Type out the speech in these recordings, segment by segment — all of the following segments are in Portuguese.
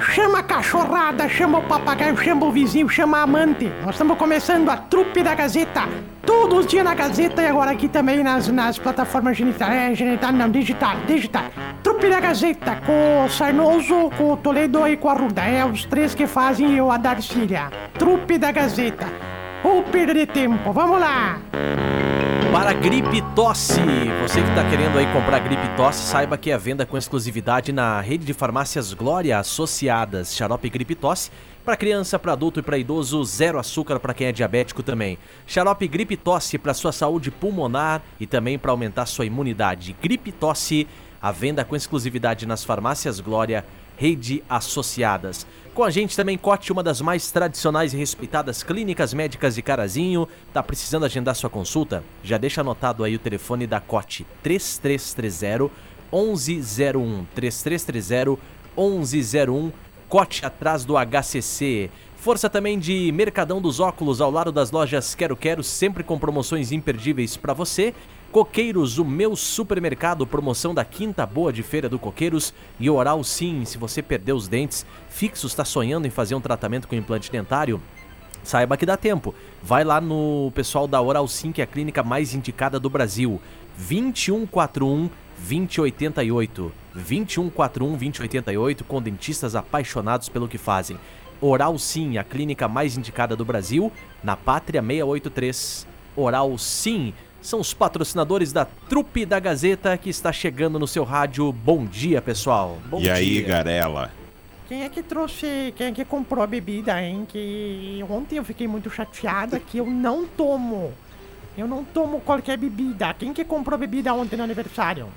Chama, a cachorrada, chama o papagaio, chama o vizinho, chama a amante. Nós estamos começando a trupe da Gazeta. Todos os dias na Gazeta e agora aqui também nas, nas plataformas genital. É, genital não, digital, digital. Trupe da Gazeta, com o Sarnoso, com o Toledo e com a Ruda. É os três que fazem eu a Darcília. Trupe da Gazeta. Ou perder tempo, vamos lá! Para gripe tosse, você que está querendo aí comprar gripe tosse, saiba que é venda com exclusividade na rede de farmácias Glória Associadas. Xarope gripe tosse para criança, para adulto e para idoso, zero açúcar para quem é diabético também. Xarope gripe tosse para sua saúde pulmonar e também para aumentar sua imunidade. Gripe tosse, a venda com exclusividade nas farmácias Glória Rede Associadas. Com a gente também Cote, uma das mais tradicionais e respeitadas clínicas médicas de Carazinho. Tá precisando agendar sua consulta? Já deixa anotado aí o telefone da Cote 3330 1101 3330 1101 Cote atrás do HCC. Força também de Mercadão dos Óculos ao lado das lojas Quero Quero, sempre com promoções imperdíveis para você. Coqueiros, o meu supermercado, promoção da quinta boa de feira do Coqueiros e Oral Sim, se você perdeu os dentes fixos, está sonhando em fazer um tratamento com implante dentário, saiba que dá tempo. Vai lá no pessoal da Oral Sim, que é a clínica mais indicada do Brasil. 2141 2088. 2141 2088 com dentistas apaixonados pelo que fazem. Oral Sim, a clínica mais indicada do Brasil, na Pátria 683. Oral Sim são os patrocinadores da Trupe da Gazeta que está chegando no seu rádio. Bom dia, pessoal. Bom e dia. aí, Garela? Quem é que trouxe, quem é que comprou a bebida, hein? Que ontem eu fiquei muito chateada que eu não tomo. Eu não tomo qualquer bebida. Quem que comprou bebida ontem no aniversário?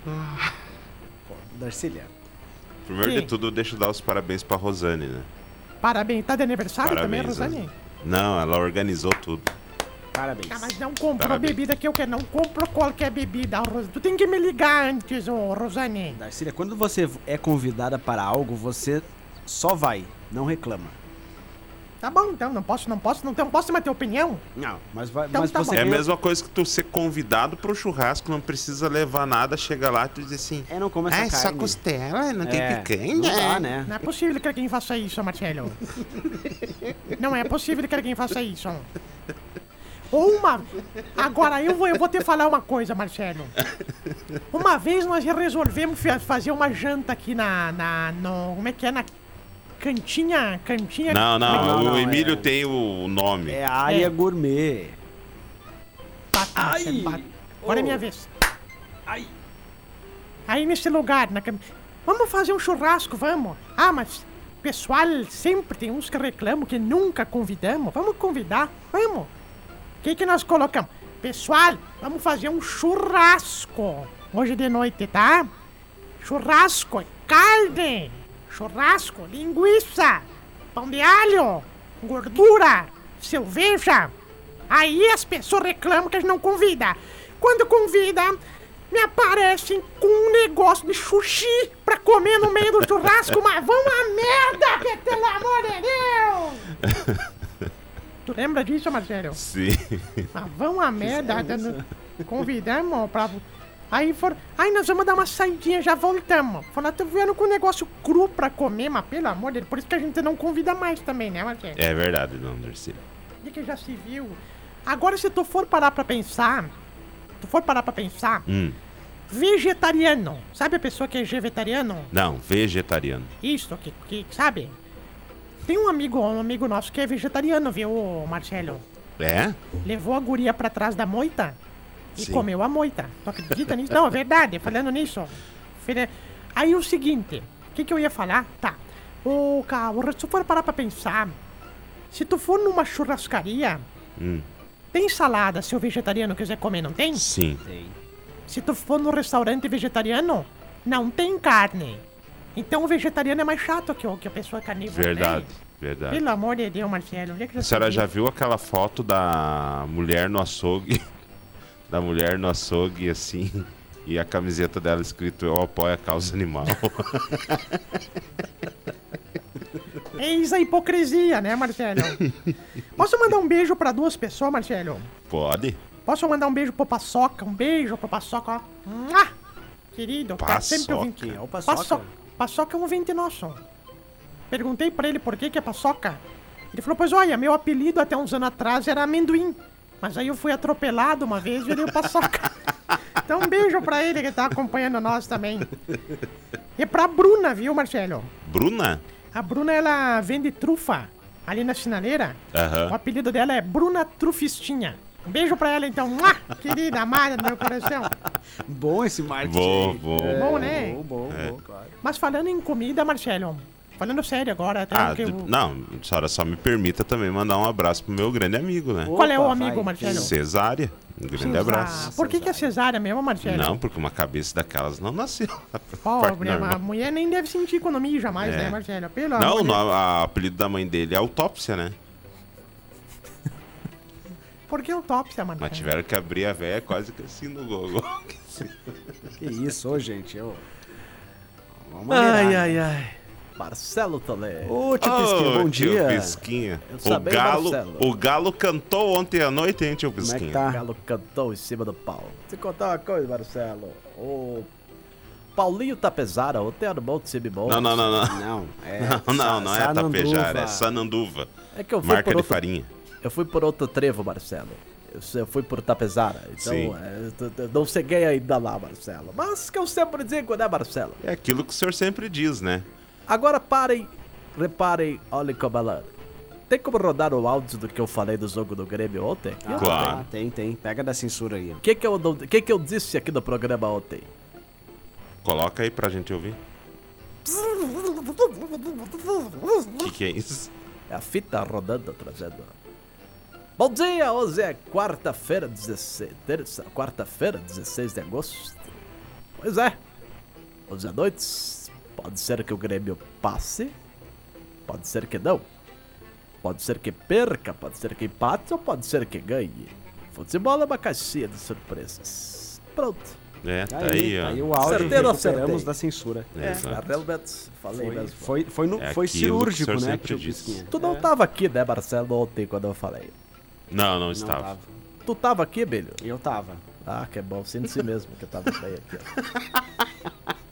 Darcília. Primeiro Sim. de tudo, deixa eu dar os parabéns pra Rosane, né? Parabéns. Tá de aniversário também, Parabéns, Rosane? Não, ela organizou tudo. Parabéns. Ah, mas não compro Parabéns. bebida que eu quero. Não compro qualquer bebida, Rosane. Tu tem que me ligar antes, ô Rosane. Darcília, quando você é convidada para algo, você só vai, não reclama. Tá bom, então. Não posso, não posso, não, não posso mais ter opinião? Não, mas, vai, Então mas tá você. É a mesma coisa que tu ser convidado pro churrasco, não precisa levar nada, chega lá e tu diz assim. É, não come essa Ah, é só carne. costela, não tem É, picanha. Não dá, né? Não é possível que alguém faça isso, Marcelo. Não é possível que alguém faça isso. Ou uma. Agora eu vou, eu vou te falar uma coisa, Marcelo. Uma vez nós resolvemos fa- fazer uma janta aqui na. na no, como é que é? Na cantinha. Cantinha. Não, não, Não, o não, Emílio é- tem o nome. É área É. gourmet. Tá, Ai! Agora é minha Oh. vez. Ai. Aí nesse lugar, na cam- Vamos fazer um churrasco, vamos. Ah, mas pessoal, sempre tem uns que reclamam que nunca convidamos. Vamos convidar, vamos. Que que nós colocamos? Pessoal, vamos fazer um churrasco. Hoje de noite, tá? Churrasco, carne. Churrasco, linguiça. Pão de alho. Gordura. Cerveja. Aí as pessoas reclamam que a gente não convida. Quando convida, me aparecem com um negócio de sushi pra comer no meio do churrasco, mas vão a merda, pelo amor de Deus! Lembra disso, Marcelo? Sim. Mas vão a merda, dando- convidamos pra... Aí foram... Aí nós vamos dar uma saidinha, já voltamos. Falaram, tô vendo com um negócio cru pra comer, mas pelo amor de Deus, por isso que a gente não convida mais também, né, Marcelo? É verdade, não, Darcy. E que já se viu. Agora, se tu for parar pra pensar, tu for parar pra pensar, Hum. vegetariano, sabe a pessoa que é vegetariano? Não, vegetariano. Isso, que, que sabe? Tem um amigo, um amigo nosso que é vegetariano, viu, Marcelo? É? Levou a guria pra trás da moita e Sim. comeu a moita. Tu acredita nisso? Não, é verdade, falando nisso. Aí o seguinte, o que, que eu ia falar? Tá. Ô, cara, se tu for parar pra pensar, se tu for numa churrascaria, Hum. tem salada se o vegetariano quiser comer, não tem? Sim. Tem. Se tu for no restaurante vegetariano, não tem carne. Então o vegetariano é mais chato que, o, que a pessoa carnívora. Verdade, né? Verdade. Pelo amor de Deus, Marcelo. Onde é que A senhora viu? já viu aquela foto da mulher no açougue? Da mulher no açougue, assim, e a camiseta dela escrito Eu apoio a causa animal. Eis a hipocrisia, né, Marcelo? Posso mandar um beijo pra duas pessoas, Marcelo? Pode? Posso mandar um beijo pro Paçoca? Um beijo pro Paçoca, ó. Querido, tá Paçoca? sempre ouvindo. Quem é o Paçoca? Paçoca. Paçoca é um ouvinte nosso. Perguntei pra ele por que que é paçoca. Ele falou, pois olha, meu apelido até uns anos atrás era amendoim. Mas aí eu fui atropelado uma vez e virei o paçoca. Então um beijo pra ele que tá acompanhando nós também. E pra Bruna, viu, Marcelo? Bruna? A Bruna, ela vende trufa ali na sinaleira. O Aham. apelido dela é Bruna Trufistinha. Um beijo pra ela, então. Mua! Querida, amada do meu coração. Bom esse marketing. Bom, bom. É, Bom, né? Bom, bom, bom, claro. Mas falando em comida, Marcelo, falando sério agora, até Ah, eu... não, a senhora só me permita também mandar um abraço pro meu grande amigo, né? Qual é o Opa, amigo, vai. Marcelo? Cesária. Um grande abraço. por que, que é cesárea mesmo, Marcelo? Não, porque uma cabeça daquelas não nasceu. Pobre, a mulher nem deve sentir economia jamais, É. né, Marcelo? Pelo Não, a- apelido da mãe dele é autópsia, né? Por que autópsia, Marcelo? Mas tiveram que abrir a véia quase que assim no Google. Que isso, ô, gente. Eu... Vamos Ai, mirar. ai, ai. Marcelo Toledo. Ô, tio Pisquinha, bom Ô, tio dia. Pisquinha. Eu O sabia, galo, Marcelo. o galo cantou ontem à noite, hein, tio Como é Pisquinha? que tá? O Galo cantou em cima do pau. Te contar uma coisa, Marcelo. O Paulinho Tapezara, o teu irmão de Cibibol. Não, não, não, não. Não, é. Não, não, não é tapejara, é sananduva. É que eu fui Marca por de outro, farinha. Eu fui por outro trevo, Marcelo. Eu, fui por Tapezara. Então, Sim. é, não cheguei ainda lá, Marcelo. Mas que eu sempre digo, né, Marcelo? É aquilo que o senhor sempre diz, né? Agora parem, reparem, olhem como ela. Tem como rodar o áudio do que eu falei do jogo do Grêmio ontem? Ah, Claro. tá, tem, tem. Pega da censura aí. O que, que, eu, que, que eu disse aqui no programa ontem? Coloca aí pra gente ouvir. O que, que é isso? É a fita rodando, trazendo. Bom dia, hoje é quarta-feira, 16. Terça, quarta-feira, 16 de agosto. Pois é. Hoje à noite, pode ser que o Grêmio passe, pode ser que não. Pode ser que perca, pode ser que empate ou pode ser que ganhe. Futebol é uma caixinha de surpresas. Pronto. É, tá aí, aí ó. o áudio não recuperamos da censura. É, exato. realmente, falei Foi, mesmo. foi, foi, no, É foi cirúrgico, né, disse. Pisquinha? Tu não tava aqui, né, Marcelo, ontem quando eu falei. Não, não Não estava. tava. Tu tava aqui, Bilho? Eu tava. Ah, que bom, sinto-se mesmo que eu tava bem aqui. ó.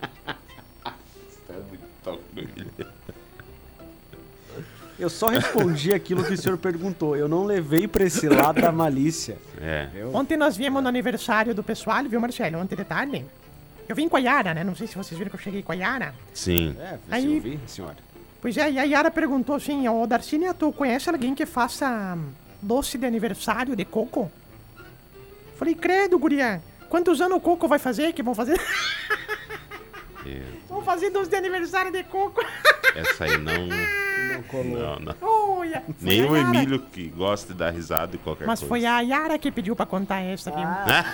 Eu só respondi aquilo que o senhor perguntou. Eu não levei pra esse lado da malícia. É. Eu... Ontem nós viemos no aniversário do pessoal, viu, Marcelo? Ontem de tarde. Eu vim com a Yara, né? Não sei se vocês viram que eu cheguei com a Yara. Sim. É, Aí- você ouviu, senhora? Pois é, e a Yara perguntou assim, ô Darcília, tu conhece alguém que faça hum, doce de aniversário de coco? Falei, credo, guria, quantos anos o coco vai fazer que vão fazer? É, vão fazer doce de aniversário de coco. Essa aí não. Não colou. Não, foi Nem o. Emílio que gosta de dar risada e qualquer Mas coisa. foi a Yara que pediu pra contar essa, viu? Ah.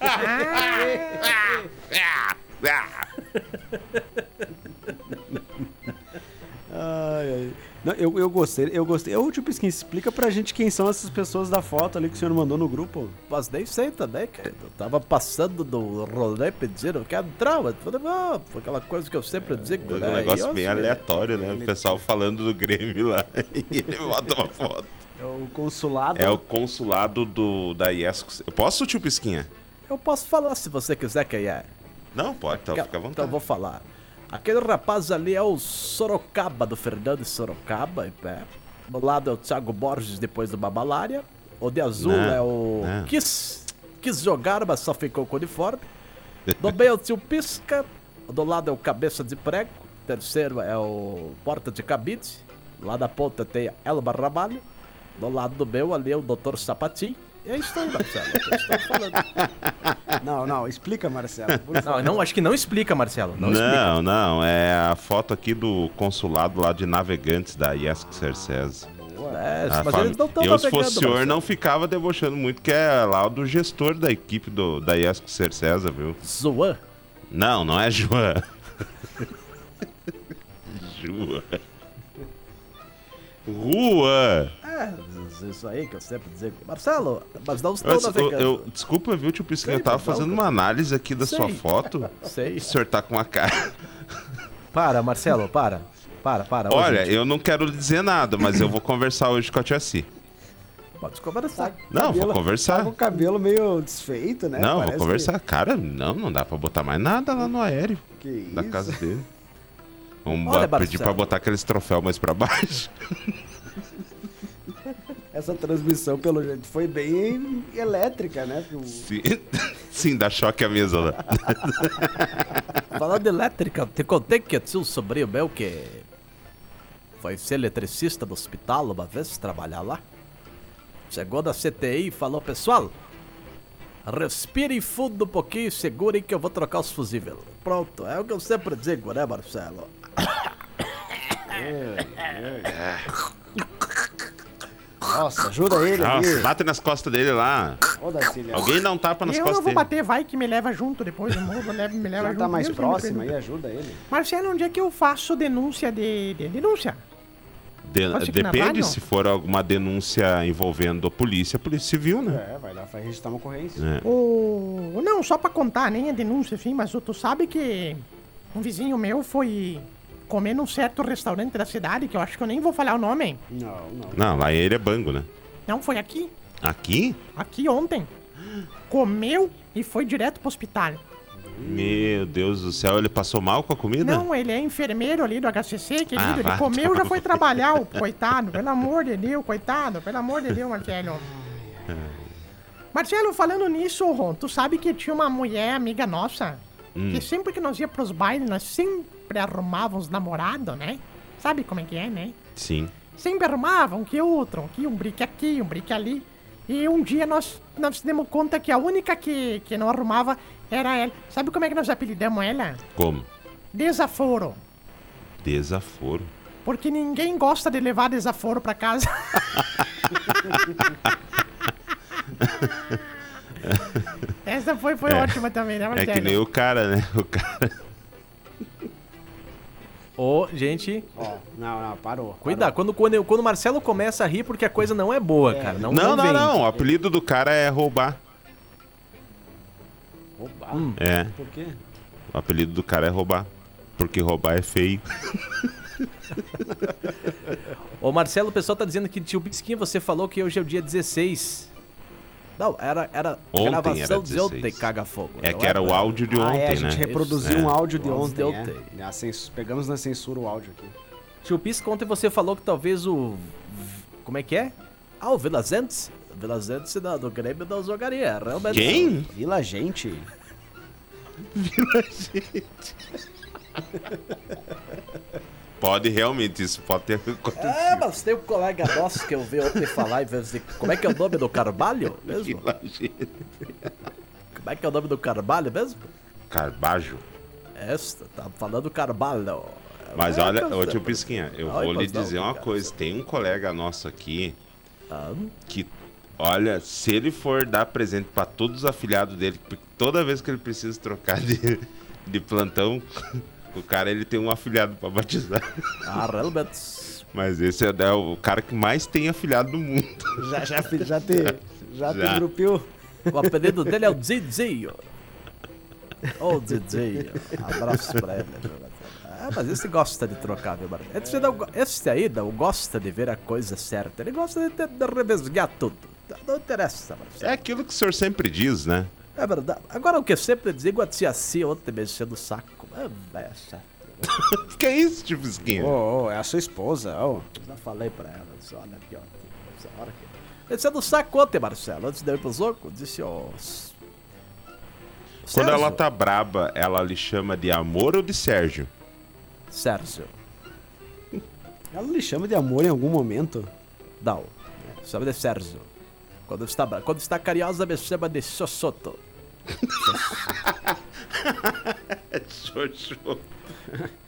Ai, ai. Não, eu, eu gostei, eu gostei. Ô, tio Pisquinha, explica pra gente quem são essas pessoas da foto ali que o senhor mandou no grupo. Mas nem sei também, querido. Eu tava passando do rolê pedindo que entrar, mas falei, ah, foi aquela coisa que eu sempre digo, É um né? negócio E bem eu- aleatório, né? O pessoal falando do Grêmio lá. E ele bota uma foto. É o consulado. É o consulado do, da IESCO. Eu posso, tio Pisquinha? Eu posso falar se você quiser quem é. Não, pode, então Que- fica à Então vontade. eu vou falar. Aquele rapaz ali é o Sorocaba, do Fernando Sorocaba, pé. Do lado é o Thiago Borges, depois do Babalária. O de azul Não, é o... não. Quis, quis jogar, mas só ficou com o uniforme. Do meio é o tio Pisca. Do lado é o Cabeça de Prego. Terceiro é o Porta de Cabide. Lá da ponta tem Elba Ramalho. Do lado do meu ali é o Dr. Sapatinho. E é isso aí, Marcelo. é. Não, não, explica, Marcelo. Não, não, acho que não explica, Marcelo. Não, Não, explica. não, é a foto aqui do consulado lá de navegantes da IESCO Cercesa. É, A mas fam- eles não estão Eu, se fosse o senhor, Marcelo. não ficava debochando muito, que é lá o do gestor da equipe do, da IESCO Cercesa, viu? Zoan. Não, não é João. João. Rua. É, isso aí que eu sempre digo. Marcelo, mas não estão Eu, eu, navegando. eu- desculpa, viu, tio Pisquinha? Eu tava fazendo uma análise aqui da sua Sei. foto. Sei. O senhor tá com uma cara. Para, Marcelo, para. Para, para. Olha, gente, eu não quero lhe dizer nada, mas eu vou conversar hoje com a tia Si. Pode conversar. Não, vou Tá conversar. com o cabelo meio desfeito, né? Não, vou Parece conversar. Cara, não, não dá pra botar mais nada lá no aéreo Que, que da isso? casa dele. Vamos Olha, pedir Marcelo. pra botar aqueles troféus mais pra baixo. Essa transmissão, pelo jeito, foi bem elétrica, né? Sim, Sim dá choque à mesa lá. Falando de elétrica, te contei que tinha um sobrinho meu que foi ser eletricista do hospital uma vez, trabalhar lá. Chegou na CTI e falou, pessoal, respirem fundo um pouquinho e segurem que eu vou trocar os fusíveis. Pronto, é o que eu sempre digo, né, Marcelo? Nossa, ajuda ele Nossa, ali. bate nas costas dele lá. Ô, Darcília. Alguém dá um tapa nas eu costas não vou dele. bater, vai que me leva junto depois. Eu vou, leva- me leva Já junto. tá mais próximo aí, ajuda ele. Marcelo, onde é que eu faço denúncia de, de denúncia? De- depende se for alguma denúncia envolvendo a polícia, a polícia civil, né? É, vai lá, vai registrar uma ocorrência. É. Ou não, só pra contar, nem a denúncia, enfim, mas tu sabe que um vizinho meu foi comer num certo restaurante da cidade, que eu acho que eu nem vou falar o nome. hein? Não, não. Não, lá ele é bango, né? Não, foi aqui. Aqui? Aqui ontem. Comeu e foi direto pro hospital. Meu Deus do céu, ele passou mal com a comida? Não, ele é enfermeiro ali do HCC, querido. Ah, ele comeu e já foi trabalhar, o coitado. Pelo amor de Deus, coitado. Pelo amor de Deus, Marcelo. Marcelo, falando nisso, Ron, tu sabe que tinha uma mulher amiga nossa Hum. que sempre que nós ia pros bailes, nós sempre arrumávamos namorado, né? Sabe como é que é, né? Sim. Sempre arrumavam um que outro, que um brique aqui, um brique ali. E um dia nós, nós demos conta que a única que, que não arrumava era ela. Sabe como é que nós apelidamos ela? Como? Desaforo. Desaforo. Porque ninguém gosta de levar desaforo pra casa. Essa foi, foi ótima também, né, É Marcelo? que nem o cara, né? O cara. Ô, gente, Ó, não, não, parou. cuidado. Quando, quando, quando o Marcelo começa a rir, porque a coisa não é boa, cara. Não, Não, não, não. O apelido do cara é roubar. Roubar? Hum. É. Por quê? O apelido do cara é roubar. Porque roubar é feio. Ô, Marcelo, o pessoal tá dizendo que tio Pisquinha, você falou que hoje é o dia 16. Não, era, era Ontem gravação era de 16. ontem, caga fogo. É não que era o áudio de ah, ontem, é, a né? gente reproduziu Isso, um é. áudio de ontem, é. ontem. A cens- Pegamos na censura o áudio aqui. Tio Pisca, ontem você falou que talvez o... Como é que é? Ah, o Vila Zentes. O Vila Zentes da- do Grêmio não jogaria, realmente. Quem? Vila Gente. Pode realmente, isso pode ter acontecido. É, mas tem um colega nosso que eu vi ontem falar em vez de... Como é que é o nome do Carvalho mesmo? Como é que é o nome do Carvalho mesmo? Carbajo. Esta, tá falando Carvalho. Mas É, olha, ô tio certo. Pisquinha, eu vou lhe mas não, dizer uma cara. coisa. Tem um colega nosso aqui Ah, que, olha, se ele for dar presente pra todos os afiliados dele, toda vez que ele precisa trocar de, de plantão, o cara ele tem um afiliado pra batizar. ah, realmente. Mas esse é, é o cara que mais tem afiliado do mundo. Já, já, já te, já te Já. grupiu. O apelido dele é o Didinho. Ô, Didinho. Abraço pra ele. Ah, mas esse gosta de trocar, viu, Marcelo? Esse, não, go- esse aí não gosta de ver a coisa certa. Ele gosta de, de, de revesgar tudo. Não interessa, Marcelo. É aquilo que o senhor sempre diz, né? É verdade. Agora o que eu sempre digo, a tia Cia ontem mexendo o saco. É, chata. Que é isso, tio Pisquinha? Ô, ô, é a sua esposa, ó. Já falei pra ela, disse, olha aqui, ó. Essa hora que... Mexendo o saco ontem, Marcelo. Antes de eu ir pro Zoco, disse, ó... s- Quando ela tá braba, ela lhe chama de amor ou de Sérgio? Sérgio. Ela lhe chama de amor em algum momento. Não. Chama de Sérgio. Quando está, quando está carinhosa, me chama de Xoxoto. Xoxô.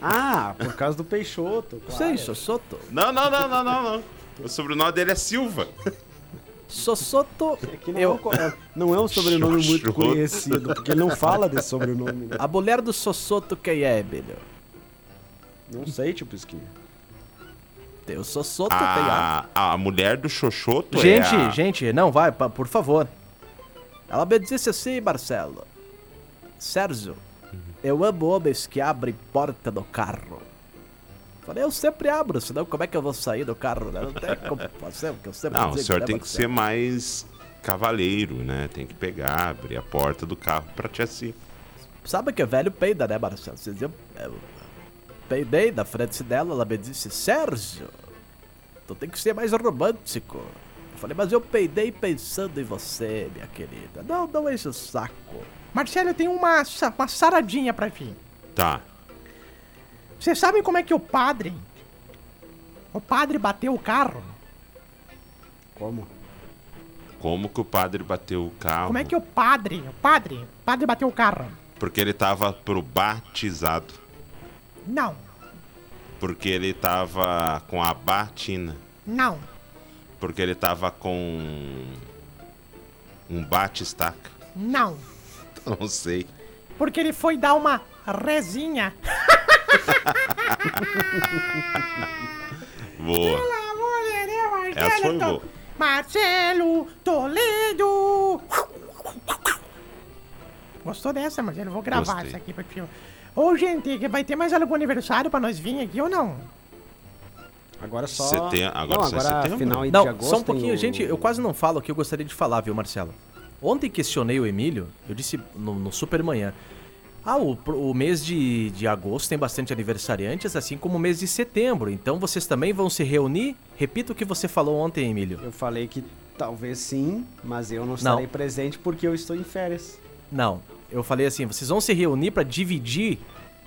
Ah, por causa do Peixoto. claro. Sim, Xoxoto. Não, não, não, não, não, não. O sobrenome dele é Silva. Xoxoto, É que não, é um, eu... co- é- não é um sobrenome muito conhecido, porque ele não fala desse sobrenome. Né? A mulher do Xoxoto quem é, Emílio? Não sei, tipo Pisquinha. Tem o Xoxoto, tem a... A, a mulher do Xoxoto Gente, é a... gente, não, vai, por favor. Ela me disse assim, Marcelo. Sérgio, eu amo homens que abrem porta do carro. Falei, eu sempre abro, senão como é que eu vou sair do carro, né? Não tem como fazer, porque eu sempre Não, o senhor né, tem que ser mais cavaleiro, né? Tem que pegar, abrir a porta do carro pra te assim. Sabe que velho peida, né, Marcelo? Vocês iam- é, peidei na frente dela, ela me disse, Sérgio, tu tem que ser mais romântico. Eu falei, mas eu peidei pensando em você, minha querida. Não, não enche o saco. Marcelo, eu tenho uma, sa- uma saradinha pra ti. Tá. Vocês sabem como é que o padre. O padre bateu o carro? Como? Como que o padre bateu o carro? Como é que o padre. O padre. O padre bateu o carro? Porque ele tava pro batizado. Não, Porque ele tava com a batina. não. Porque ele tava com um bate-estaca. Não. Não sei. Porque ele foi dar uma rezinha. Boa. De Deus, Marcelo Essa foi To- boa. Marcelo Toledo. Gostou dessa, Marcelo? Vou gravar Gostei. isso aqui pra ti. Ô, gente, vai ter mais algum aniversário pra nós vir aqui ou não? Agora só. Setem- agora não, só é agora setembro? final de Não, agosto. só um pouquinho, o- gente. Eu quase não falo o que eu gostaria de falar, viu, Marcelo? Ontem questionei o Emílio, eu disse no, no Supermanhã. Ah, o, o mês de, de agosto tem bastante aniversariantes, assim como o mês de setembro. Então vocês também vão se reunir? Repita o que você falou ontem, Emílio. Eu falei que talvez sim, mas eu não estarei presente porque eu estou em férias. Não, eu falei assim, vocês vão se reunir pra dividir.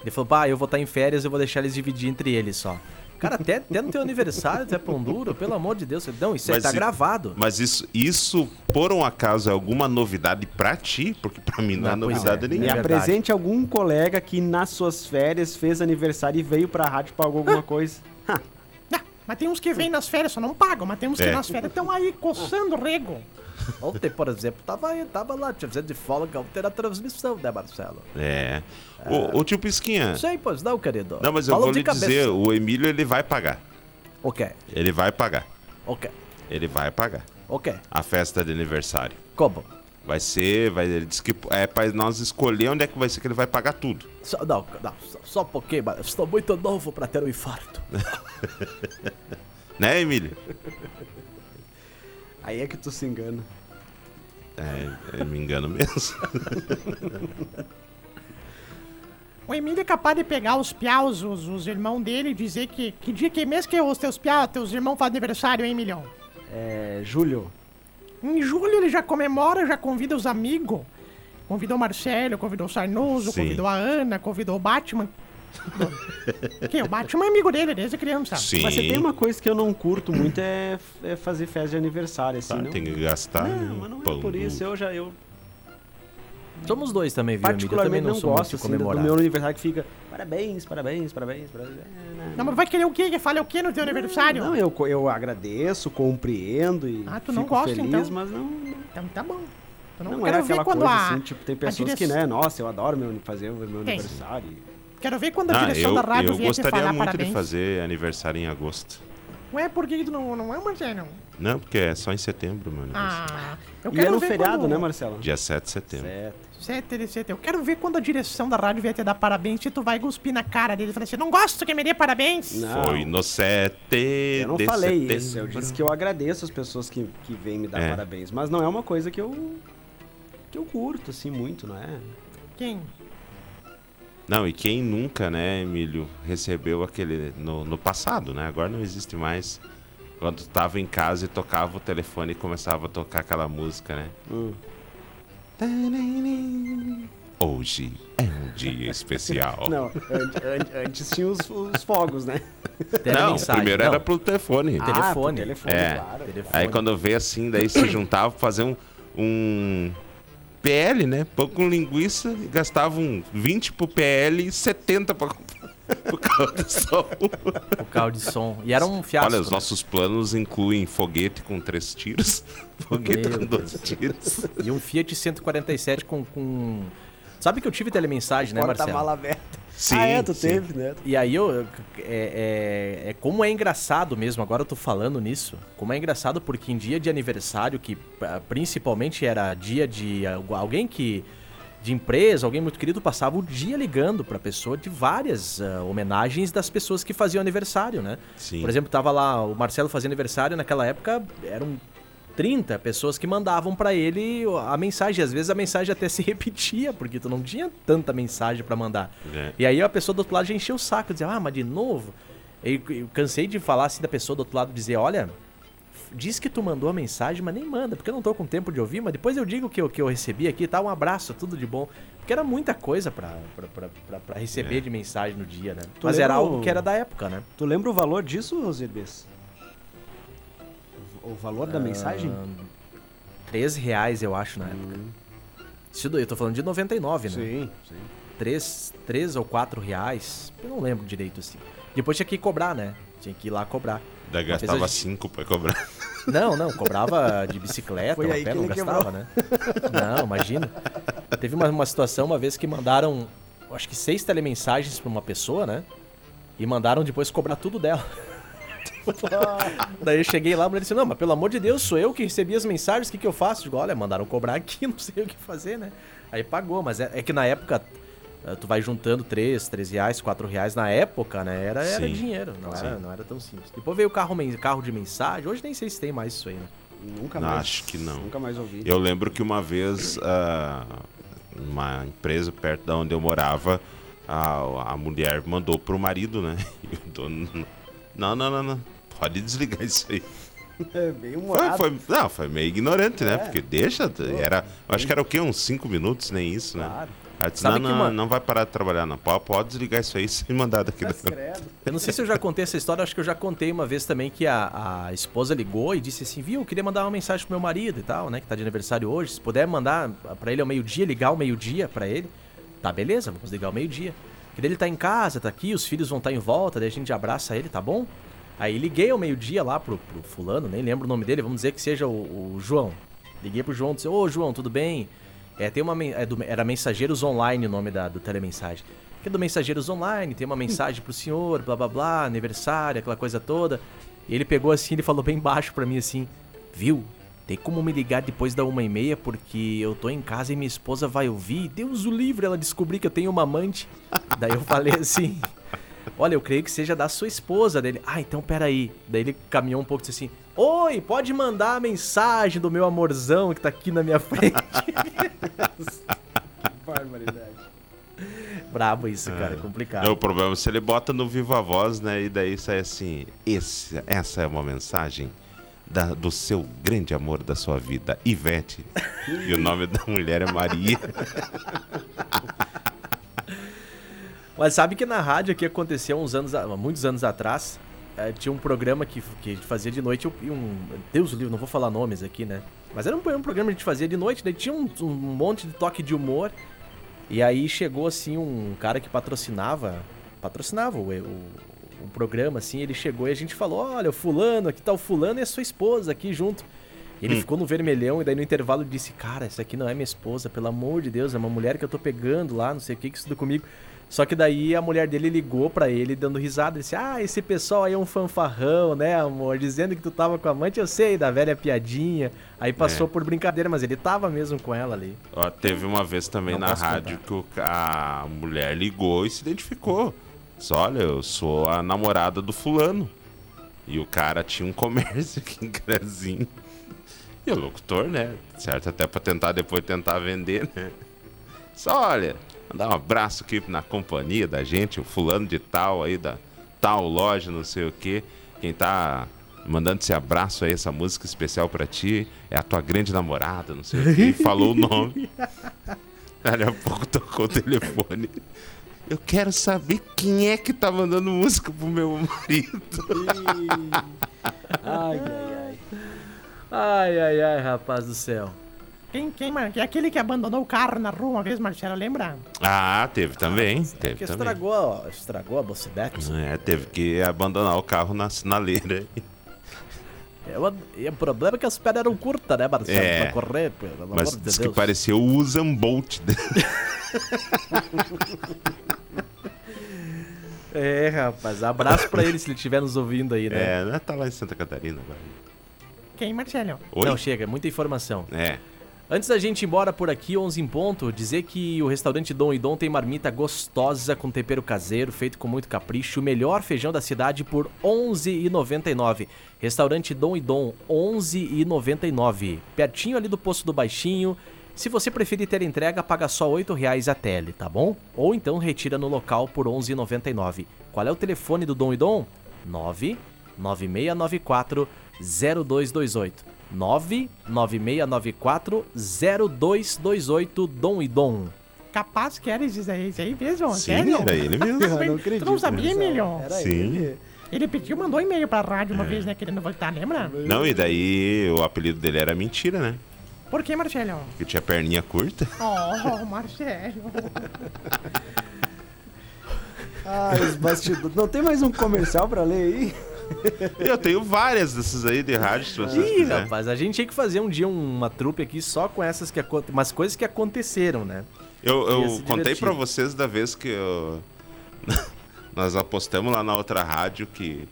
Ele falou, pá, eu vou estar em férias, eu vou deixar eles dividir entre eles só. Cara, até, até no teu aniversário, tu é pão duro, pelo amor de Deus. Não, isso aí Mas tá gravado. Mas isso, isso, por um acaso, é alguma novidade pra ti? Porque pra mim não, é Não, pois novidade é. Me nenhuma. verdade. apresente algum colega que nas suas férias fez aniversário e veio pra rádio e pagou alguma coisa. Ha, Ah, mas tem uns que vêm nas férias, só não pagam, mas tem uns que É. nas férias estão aí coçando rego. Ontem, por exemplo, tava, aí, tava lá, tinha de folga ontem na transmissão, né, Marcelo? É. Ô, ô tio Pisquinha. Não sei, pois não, querido. Não, mas eu Fala vou lhe cabeça. dizer, o Emílio ele vai pagar. Ok, Ele vai pagar. ok, Ele vai pagar. ok. A festa de aniversário. Como? Vai ser, vai, ele disse que é pra nós escolher onde é que vai ser que ele vai pagar tudo. Só, não, não, só, só um pouquinho, mas eu estou muito novo pra ter um infarto. Né, Emílio? Aí é que tu se engana. É, eu me engano mesmo. O Emílio é capaz de pegar os piaus, os, os irmãos dele, e dizer que. Que dia que mês que os teus piaus, teus irmãos fazem aniversário, hein, Milhão? É. Júlio. Em julho ele já comemora, já convida os amigos. Convidou o Marcelo, convidou o Sarnoso, Sim. convidou a Ana, convidou o Batman. Quem? O Batman é amigo dele desde criança. Sim. Mas você tem uma coisa que eu não curto muito é, é fazer festa de aniversário, assim, não? tem que gastar. Não, mas não é por isso. Eu já, eu Somos dois também, viu, Emílio? Eu também particularmente não não, sou muito gosto de assim, do, meu aniversário que fica parabéns, parabéns, parabéns, parabéns. É? Não, mas vai querer o quê? Que fale o quê no teu aniversário? Não, eu, eu agradeço, compreendo e Ah, tu não fico gosta, feliz, então? mas não, Então tá bom. Eu não, não, é quero ver aquela quando coisa a. assim, tipo, tem pessoas dire- que, né, nossa, eu adoro meu, fazer o meu Tem. aniversário. Quero ver quando a Ah, direção eu, da rádio eu vier te gostaria falar muito parabéns. de fazer aniversário em agosto. Ué, por que não, não é, Marcelo? Não, porque é só em setembro, meu aniversário. Ah, eu E quero é no ver feriado, quando... né, Marcelo? Dia 7 de setembro. Certo. 7 de setembro. Eu quero ver quando a direção da rádio vier te dar parabéns se tu vai cuspir na cara dele e falar assim, não gosto que me dê parabéns. Não, Foi no 7 eu não de falei setembro. isso. Eu disse que eu agradeço as pessoas que, que vêm me dar É. parabéns. Mas não é uma coisa que eu. que eu curto, assim, muito, não é? Quem? Não, e quem nunca, né, Emílio, recebeu aquele. No, no passado, né? Agora não existe mais. Quando tu tava em casa e tocava o telefone e começava a tocar aquela música, né? Hum. Hoje é um dia especial. Não, an- an- antes tinha os, os fogos, né? Não, primeiro não. era pro telefone. Ah, Telefone. pro telefone, É. claro. Telefone. Aí quando vê assim, daí se juntava pra fazer um, um PL, né? Pão com linguiça e gastavam 20 pro PL e 70 pra comprar o carro de som. O carro de som. E era um fiasco. Olha, os né? nossos planos incluem foguete com três tiros, foguete Meu com dois tiros. E um Fiat 147 com... com... Sabe que eu tive telemensagem, né, Marcelo? Porta-mala aberta. Sim, ah, é, tu sim. teve, né? E aí eu. É, é, é como é engraçado mesmo, agora eu tô falando nisso. Como é engraçado porque em dia de aniversário, que ah, principalmente era dia de algu- alguém que. De empresa, alguém muito querido, passava o dia ligando pra pessoa de várias ah, homenagens das pessoas que faziam aniversário, né? Sim. Por exemplo, tava lá o Marcelo fazia aniversário, naquela época eram 30 pessoas que mandavam pra ele a mensagem. Às vezes a mensagem até se repetia, porque tu não tinha tanta mensagem pra mandar. É. E aí a pessoa do outro lado já encheu o saco, dizia, ah, mas de novo? Eu, eu cansei de falar assim da pessoa do outro lado, dizer, olha, diz que tu mandou a mensagem, mas nem manda, porque eu não tô com tempo de ouvir, mas depois eu digo que eu, que eu recebi aqui, tá? Um abraço, tudo de bom. Porque era muita coisa pra, pra, pra, pra, pra receber É. de mensagem no dia, né? Tu mas era algo o- que era da época, né? Tu lembra o valor disso, Rosirbes? O valor da mensagem? Ah, 13 reais, eu acho, na época. Isso daí, eu tô falando de 99, né? Sim, sim. 3, 3 ou 4 reais. Eu não lembro direito assim. Depois tinha que cobrar, né? Tinha que ir lá cobrar. Daí Uma vez a gastava gente- 5 pra cobrar. Não, não, cobrava de bicicleta, Foi a aí pé, que não ele gastava, né? Não, imagina. Teve uma, uma situação uma vez que mandaram, acho que seis telemensagens pra uma pessoa, né? E mandaram depois cobrar tudo dela. Daí eu cheguei lá, a mulher disse, não, mas pelo amor de Deus, sou eu que recebi as mensagens, o que, que eu faço? Digo, olha, mandaram cobrar aqui, não sei o que fazer, né? Aí pagou, mas é, é que na época eh, tu vai juntando 3, 3 reais, 4 reais na época, né? Era, era Sim, dinheiro, não era, não era tão simples. Depois veio o carro, carro de mensagem, hoje nem sei se tem mais isso aí, né? Nunca mais. acho que não. Nunca mais ouvi. Eu lembro que uma vez, ah, uma empresa perto da onde eu morava, a, a mulher mandou pro marido, né? E o dono. Não, não, não, não. Pode desligar isso aí. É bem Foi, foi- não, foi meio ignorante, né? É. Porque deixa. Era, eu acho que era o quê? Uns 5 minutos, nem isso, né? Claro. Aí disse, Sabe não, que não, uma- não vai parar de trabalhar, não. Pode, pode desligar isso aí sem mandar daqui. da- Credo. Eu não sei se eu já contei essa história, acho que eu já contei uma vez também que a, a esposa ligou e disse assim, viu, eu queria mandar uma mensagem pro meu marido e tal, né, que tá de aniversário hoje, se puder mandar pra ele ao meio-dia, ligar ao meio-dia pra ele, tá, beleza, vamos ligar ao meio-dia. Que ele tá em casa, tá aqui, os filhos vão estar em volta, daí a gente abraça ele, tá bom? Aí liguei ao meio-dia lá pro, pro fulano, nem lembro o nome dele, vamos dizer que seja o, o João. Liguei pro João, disse, ô João, tudo bem? É, tem uma, é do- era Mensageiros Online o nome da, do telemensagem. Que é do Mensageiros Online, tem uma mensagem pro senhor, blá blá blá, aniversário, aquela coisa toda. E ele pegou assim, ele falou bem baixo pra mim assim, viu? Tem como me ligar depois da uma e meia, porque eu tô em casa e minha esposa vai ouvir. Deus o livre, ela descobrir que eu tenho uma amante. Daí eu falei assim, olha, eu creio que seja da sua esposa dele. Ah, então peraí. Daí ele caminhou um pouco e disse assim, Oi, pode mandar a mensagem do meu amorzão que tá aqui na minha frente. Barbaridade. Brabo isso, cara, é complicado. Não, o problema é se ele bota no Viva Voz, né? E daí sai assim: esse, essa é uma mensagem da- do seu grande amor da sua vida, Ivete. e o nome da mulher é Maria. Mas sabe que na rádio aqui aconteceu uns anos, muitos anos atrás, eh, tinha um programa que, que a gente fazia de noite, e um, Deus livre, não vou falar nomes aqui, né? Mas era um, um programa que a gente fazia de noite, daí tinha um, um monte de toque de humor, e aí chegou assim um cara que patrocinava, patrocinava o, o, o programa, assim, ele chegou e a gente falou, olha, o fulano, aqui tá o fulano e a sua esposa aqui junto. Ele ficou no vermelhão e daí no intervalo disse, cara, essa aqui não é minha esposa, pelo amor de Deus, é uma mulher que eu tô pegando lá, não sei o que, que estuda comigo. Só que daí a mulher dele ligou pra ele dando risada, disse, ah, esse pessoal aí é um fanfarrão, né, amor, dizendo que tu tava com a amante, eu sei, da velha piadinha. Aí passou É. por brincadeira, mas ele tava mesmo com ela ali. Ó, teve uma vez também Não na rádio que o ca- a mulher ligou e se identificou. Disse, olha, eu sou a namorada do fulano. E o cara tinha um comércio aqui em Crazinho. E o locutor, né? Certo, até pra tentar depois tentar vender, né? Só olha, mandar um abraço aqui na companhia da gente, o fulano de tal aí, da tal loja, não sei o quê. Quem tá mandando esse abraço aí, essa música especial pra ti, é a tua grande namorada, não sei o quê. E falou o nome. Daqui a pouco tocou o telefone. Eu quero saber quem é que tá mandando música pro meu marido. Ai, ai, ai. Ai, ai, ai, rapaz do céu. Quem, quem, mano? Que é aquele que abandonou o carro na rua uma vez, Marcelo, lembra? Ah, teve também. Porque Teve também. estragou, estragou a bocibete. É, teve que abandonar o carro na sinaleira. É, o- e o problema é que as pernas eram curtas, né, Marcelo? É. Pra correr, pelo amor Mas de diz Deus. que parecia o Usain Bolt. É, rapaz, abraço pra ele se ele estiver nos ouvindo aí, né? É, né? Tá lá em Santa Catarina agora. Quem, Marcelo? Oi? Não, chega, muita informação. É. Antes da gente ir embora por aqui, 11 em ponto, dizer que o restaurante Dom e Dom tem marmita gostosa com tempero caseiro, feito com muito capricho, o melhor feijão da cidade por R$ 11,99. Restaurante Dom e Dom, R$ 11,99. Pertinho ali do Poço do Baixinho. Se você preferir ter entrega, paga só R$ 8,00 a tele, tá bom? Ou então retira no local por R$ 11,99. Qual é o telefone do Dom e Dom? 99694 0228. 99694 0228 Dom e Dom. Capaz que era esse aí, esse aí mesmo? Sim, sério? era ele mesmo. Eu não Tu acredito. não sabia, Emílio? Era Sim. ele. Ele pediu, mandou e-mail pra rádio uma vez, né? Querendo voltar, lembra? Não, e daí o apelido dele era mentira, né? Por que, Marcelo? Porque tinha perninha curta. Oh, Marcelo. Ah, os bastidores. Não tem mais um comercial pra ler aí? Eu tenho várias dessas aí de rádio, se vocês Ih, rapaz, a gente tinha que fazer um dia uma trupe aqui só com essas que umas coisas que aconteceram, né? Eu, eu contei pra vocês da vez que eu- nós apostamos lá na outra rádio que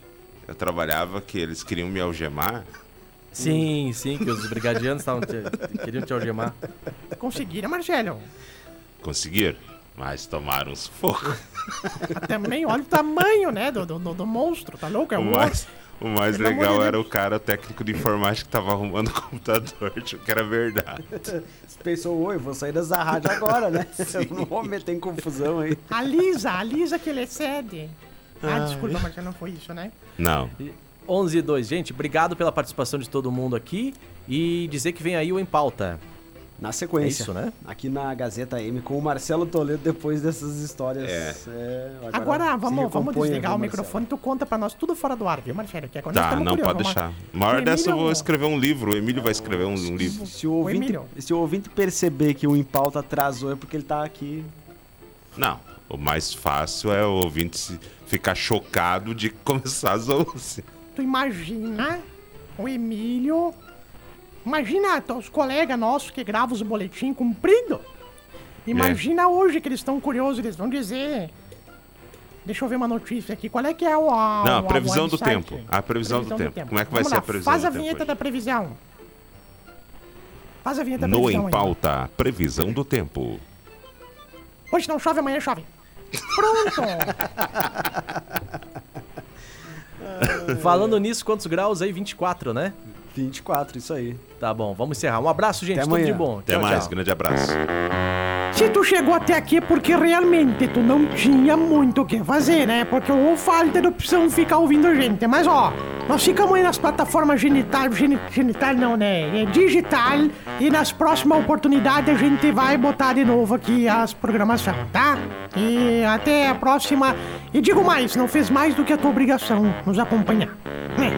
eu trabalhava, que eles queriam me algemar. Sim, sim, que os brigadianos estavam te- queriam te algemar. Conseguiram, Marcelo? Conseguiram, mas tomaram uns sufoco. Também, olha o tamanho, né, do, do, do monstro, tá louco? É O um mais, o mais Pelo amor legal era o cara, o técnico de informática que tava arrumando o computador, achou que era verdade. Você pensou, oi, vou sair dessa rádio agora, né? Eu não vou meter em confusão aí. A Lisa, a Lisa que ele excede. Ah, desculpa, Marcelo, não foi isso, né? Não. 11 e 2, gente, obrigado pela participação de todo mundo aqui e dizer que vem aí o Em Pauta. Na É sequência. isso, né? Aqui na Gazeta M com o Marcelo Toledo depois dessas histórias. É. é, Agora, se vamos, vamos desligar viu, o microfone, tu conta pra nós tudo fora do ar, viu, Marcelo? Que agora Tá, não, curiosos, pode deixar. Uma hora dessa eu vou escrever um livro. O Emílio vai escrever um, um livro. Se o, ouvinte, Emílio. se o ouvinte perceber que o Em Pauta atrasou é porque ele tá aqui. Não, o mais fácil é o ouvinte se- ficar chocado de começar às 11. Tu imagina o Emílio. Imagina os colegas nossos que gravam os boletins comprido. Imagina hoje que eles estão curiosos, eles vão dizer. Deixa eu ver uma notícia aqui. Qual é que é o. A, Não, a previsão do tempo. A previsão do tempo. Como é que vai Vamos ser lá, a previsão Faz do a tempo vinheta hoje? da previsão. Faz a vinheta da No previsão Em aí. Pauta, previsão do tempo. Hoje não chove, amanhã chove. Pronto! Falando nisso, quantos graus aí? 24, né? 24, isso aí. Tá bom, vamos encerrar. Um abraço, gente. Até Tudo de bom. Até Tchau, mais, tchau. grande abraço. Se tu chegou até aqui é porque realmente tu não tinha muito o que fazer, né? Porque ou falta de opção ficar ouvindo a gente. Mas ó, nós ficamos aí nas plataformas genital, geni- genital não, né? É digital. E nas próximas oportunidades a gente vai botar de novo aqui as programações, tá? E até a próxima. E digo mais, não fez mais do que a tua obrigação nos acompanhar. Né?